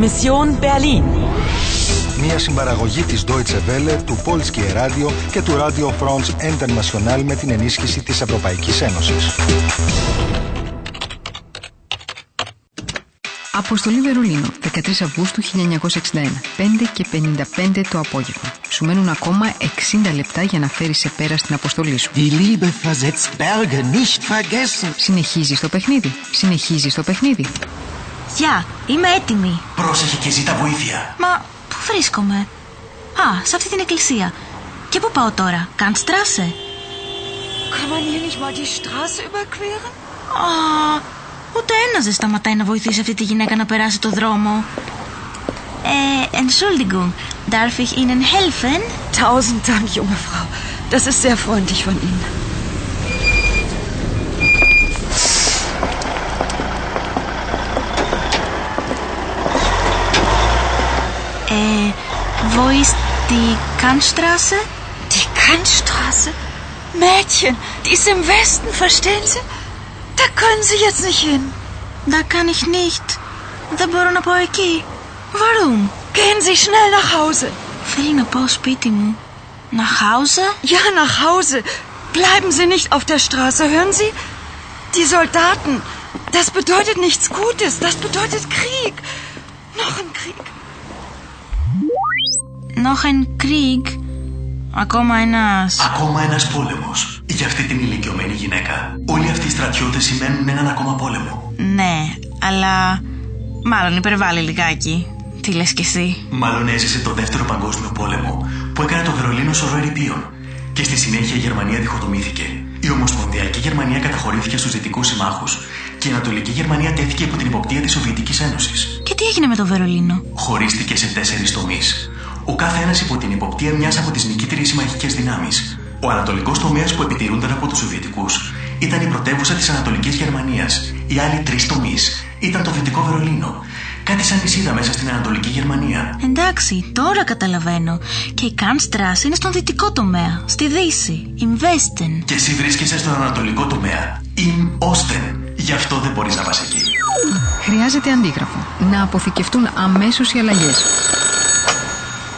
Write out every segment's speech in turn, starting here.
Mission Berlin. Μια συμπαραγωγή της Deutsche Welle, του Polskie Radio και του Radio France International με την ενίσχυση της Ευρωπαϊκής Ένωσης. Αποστολή Βερολίνο, 13 Αυγούστου 1961, 5 και 55 το απόγευμα. Σου μένουν ακόμα 60 λεπτά για να φέρεις σε πέρα στην αποστολή σου. Die Liebe versetzt Berge, nicht vergessen. Συνεχίζει το παιχνίδι. Συνεχίζει το παιχνίδι. Γεια, είμαι έτοιμη. Πρόσεχε και ζήτα βοήθεια. Μα πού βρίσκομαι; Α, σε αυτή την εκκλησία. Και πού πάω τώρα, Καντστράσε. Kann man hier nicht mal die Straße überqueren? Α, ούτε ένας δεν σταματάει να βοηθήσει αυτή τη γυναίκα να περάσει το δρόμο. Ε, Entschuldigung, darf ich Ihnen helfen? Tausend Dank, junge Frau. Das ist sehr freundlich von Ihnen. Wo ist die Kantstraße? Die Kantstraße? Mädchen, die ist im Westen, verstehen Sie? Da können Sie jetzt nicht hin. Da kann ich nicht. Da Boronopoiki. Warum? Gehen Sie schnell nach Hause. Filme ne? Pospitimu. Nach Hause? Ja, nach Hause. Bleiben Sie nicht auf der Straße, hören Sie? Die Soldaten. Das bedeutet nichts Gutes. Das bedeutet Krieg. Noch ein Krieg. Noch ein Krieg. Ακόμα ένας. Ακόμα ένας πόλεμος. Για αυτή την ηλικιωμένη γυναίκα. Όλοι αυτοί οι στρατιώτες σημαίνουν έναν ακόμα πόλεμο. Ναι, αλλά... Μάλλον υπερβάλλει λιγάκι. Τι λες κι εσύ; Μάλλον έζησε το δεύτερο παγκόσμιο πόλεμο που έκανε το Βερολίνο σωρό ερηπείων. Και στη συνέχεια η Γερμανία διχοτομήθηκε. Η Ομοσπονδιακή Γερμανία καταχωρήθηκε στους Δυτικούς Συμμάχους και η Ανατολική Γερμανία τέθηκε υπό την υποπτία της Σοβιετικής Ένωσης. Και τι έγινε με το Βερολίνο; Χωρίστηκε σε τέσσερις τομείς. Ο κάθε ένας υπό την υποπτία μιας από τις νικήτριε συμμαχικές δυνάμεις. Ο Ανατολικός τομέας που επιτηρούνταν από τους Σοβιετικούς ήταν η πρωτεύουσα της Ανατολικής Γερμανίας. Οι άλλοι τρεις τομείς ήταν το Δυτικό Βερολίνο. Κάτι σαν νησίδα μέσα στην Ανατολική Γερμανία. Εντάξει, τώρα καταλαβαίνω. Και η Καντστράς είναι στον δυτικό τομέα, στη Δύση, im Westen. Και εσύ βρίσκεσαι στον Ανατολικό τομέα. Im Osten. Γι' αυτό δεν μπορείς να πας εκεί. Χρειάζεται αντίγραφο. Να αποθηκευτούν αμέσως οι αλλαγές.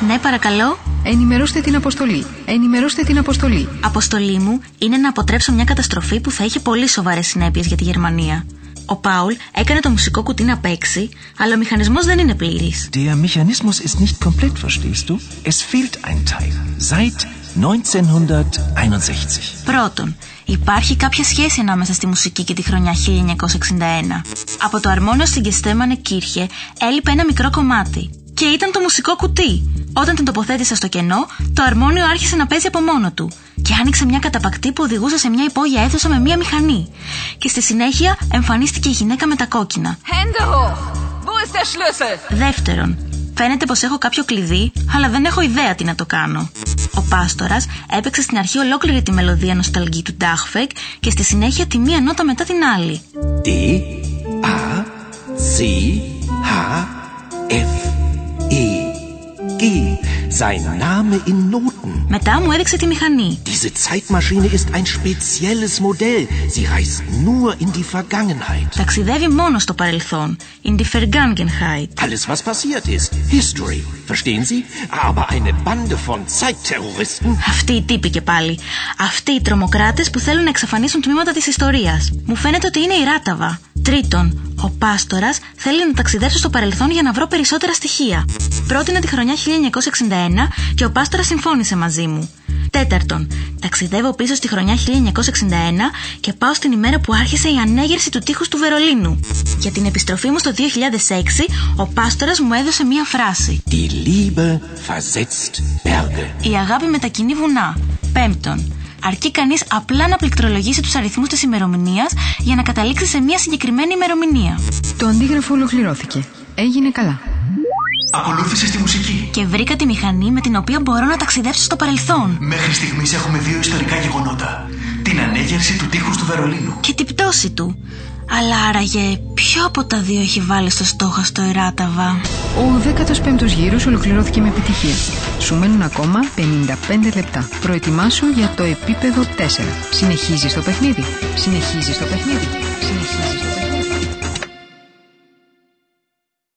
Ναι, παρακαλώ. Ενημερώστε την αποστολή. Ενημερώστε την αποστολή. Αποστολή μου είναι να αποτρέψω μια καταστροφή που θα είχε πολύ σοβαρές συνέπειες για τη Γερμανία. Ο Πάουλ έκανε το μουσικό κουτί να παίξει, αλλά ο μηχανισμός δεν είναι πλήρης. Der Mechanismus ist nicht komplett, verstehst du? Es fehlt ein Teil. Seit 1961. Πρώτον, υπάρχει κάποια σχέση ανάμεσα στη μουσική και τη χρονιά 1961. Από το αρμόνιο στην Gestemmane Kirche έλειπε ένα μικρό κομμάτι. Και ήταν το μουσικό κουτί. Όταν την τοποθέτησα στο κενό, το αρμόνιο άρχισε να παίζει από μόνο του. Και άνοιξε μια καταπακτή που οδηγούσε σε μια υπόγεια αίθουσα με μια μηχανή. Και στη συνέχεια εμφανίστηκε η γυναίκα με τα κόκκινα. Hände hoch. Wo ist der Schlüssel? Δεύτερον, φαίνεται πως έχω κάποιο κλειδί, αλλά δεν έχω ιδέα τι να το κάνω. Ο Πάστορας έπαιξε στην αρχή ολόκληρη τη μελωδία νοσταλγή του Ντάχφεκ και στη συνέχεια τη μία νότα μετά την άλλη. D, A, C, H, F, E, G. Sein Name in Noten. Μετά μου έδειξε τη μηχανή. Diese Zeitmaschine ist ein spezielles Modell. Sie reist nur in die Vergangenheit. Ταξιδεύει μόνο στο παρελθόν. In die Vergangenheit. Alles, was passiert ist. History. Verstehen Sie? Aber eine Bande von Zeitterroristen. Αυτοί οι τύποι και πάλι. Αυτοί οι τρομοκράτες που θέλουν να εξαφανίσουν τμήματα της ιστορίας. Μου φαίνεται ότι είναι η Ράταβα. Τρίτον, ο Πάστορας θέλει να ταξιδέψω στο παρελθόν για να βρω περισσότερα στοιχεία. Πρότεινα τη χρονιά 1961 και ο Πάστορας συμφώνησε μαζί μου. Τέταρτον, ταξιδεύω πίσω στη χρονιά 1961 και πάω στην ημέρα που άρχισε η ανέγερση του τείχους του Βερολίνου. Για την επιστροφή μου στο 2006, ο Πάστορας μου έδωσε μία φράση. Die Liebe versetzt Berge. Η αγάπη μετακινεί βουνά. Πέμπτον, αρκεί κανείς απλά να πληκτρολογήσει τους αριθμούς της ημερομηνίας για να καταλήξει σε μια συγκεκριμένη ημερομηνία. Το αντίγραφο ολοκληρώθηκε. Έγινε καλά. Ακολούθησε τη μουσική. Και βρήκα τη μηχανή με την οποία μπορώ να ταξιδέψω στο παρελθόν. Μέχρι στιγμής έχουμε δύο ιστορικά γεγονότα. Την ανέγερση του τείχους του Βερολίνου. Και την πτώση του. Αλλά άραγε, ποιο από τα δύο έχει βάλει στο στόχαστο η Ράταβα. Ο 15ος γύρος ολοκληρώθηκε με επιτυχία. Σου μένουν ακόμα 55 λεπτά. Προετοιμάσου για το επίπεδο 4. Συνεχίζεις το παιχνίδι. Συνεχίζεις το παιχνίδι. Συνεχίζεις το παιχνίδι.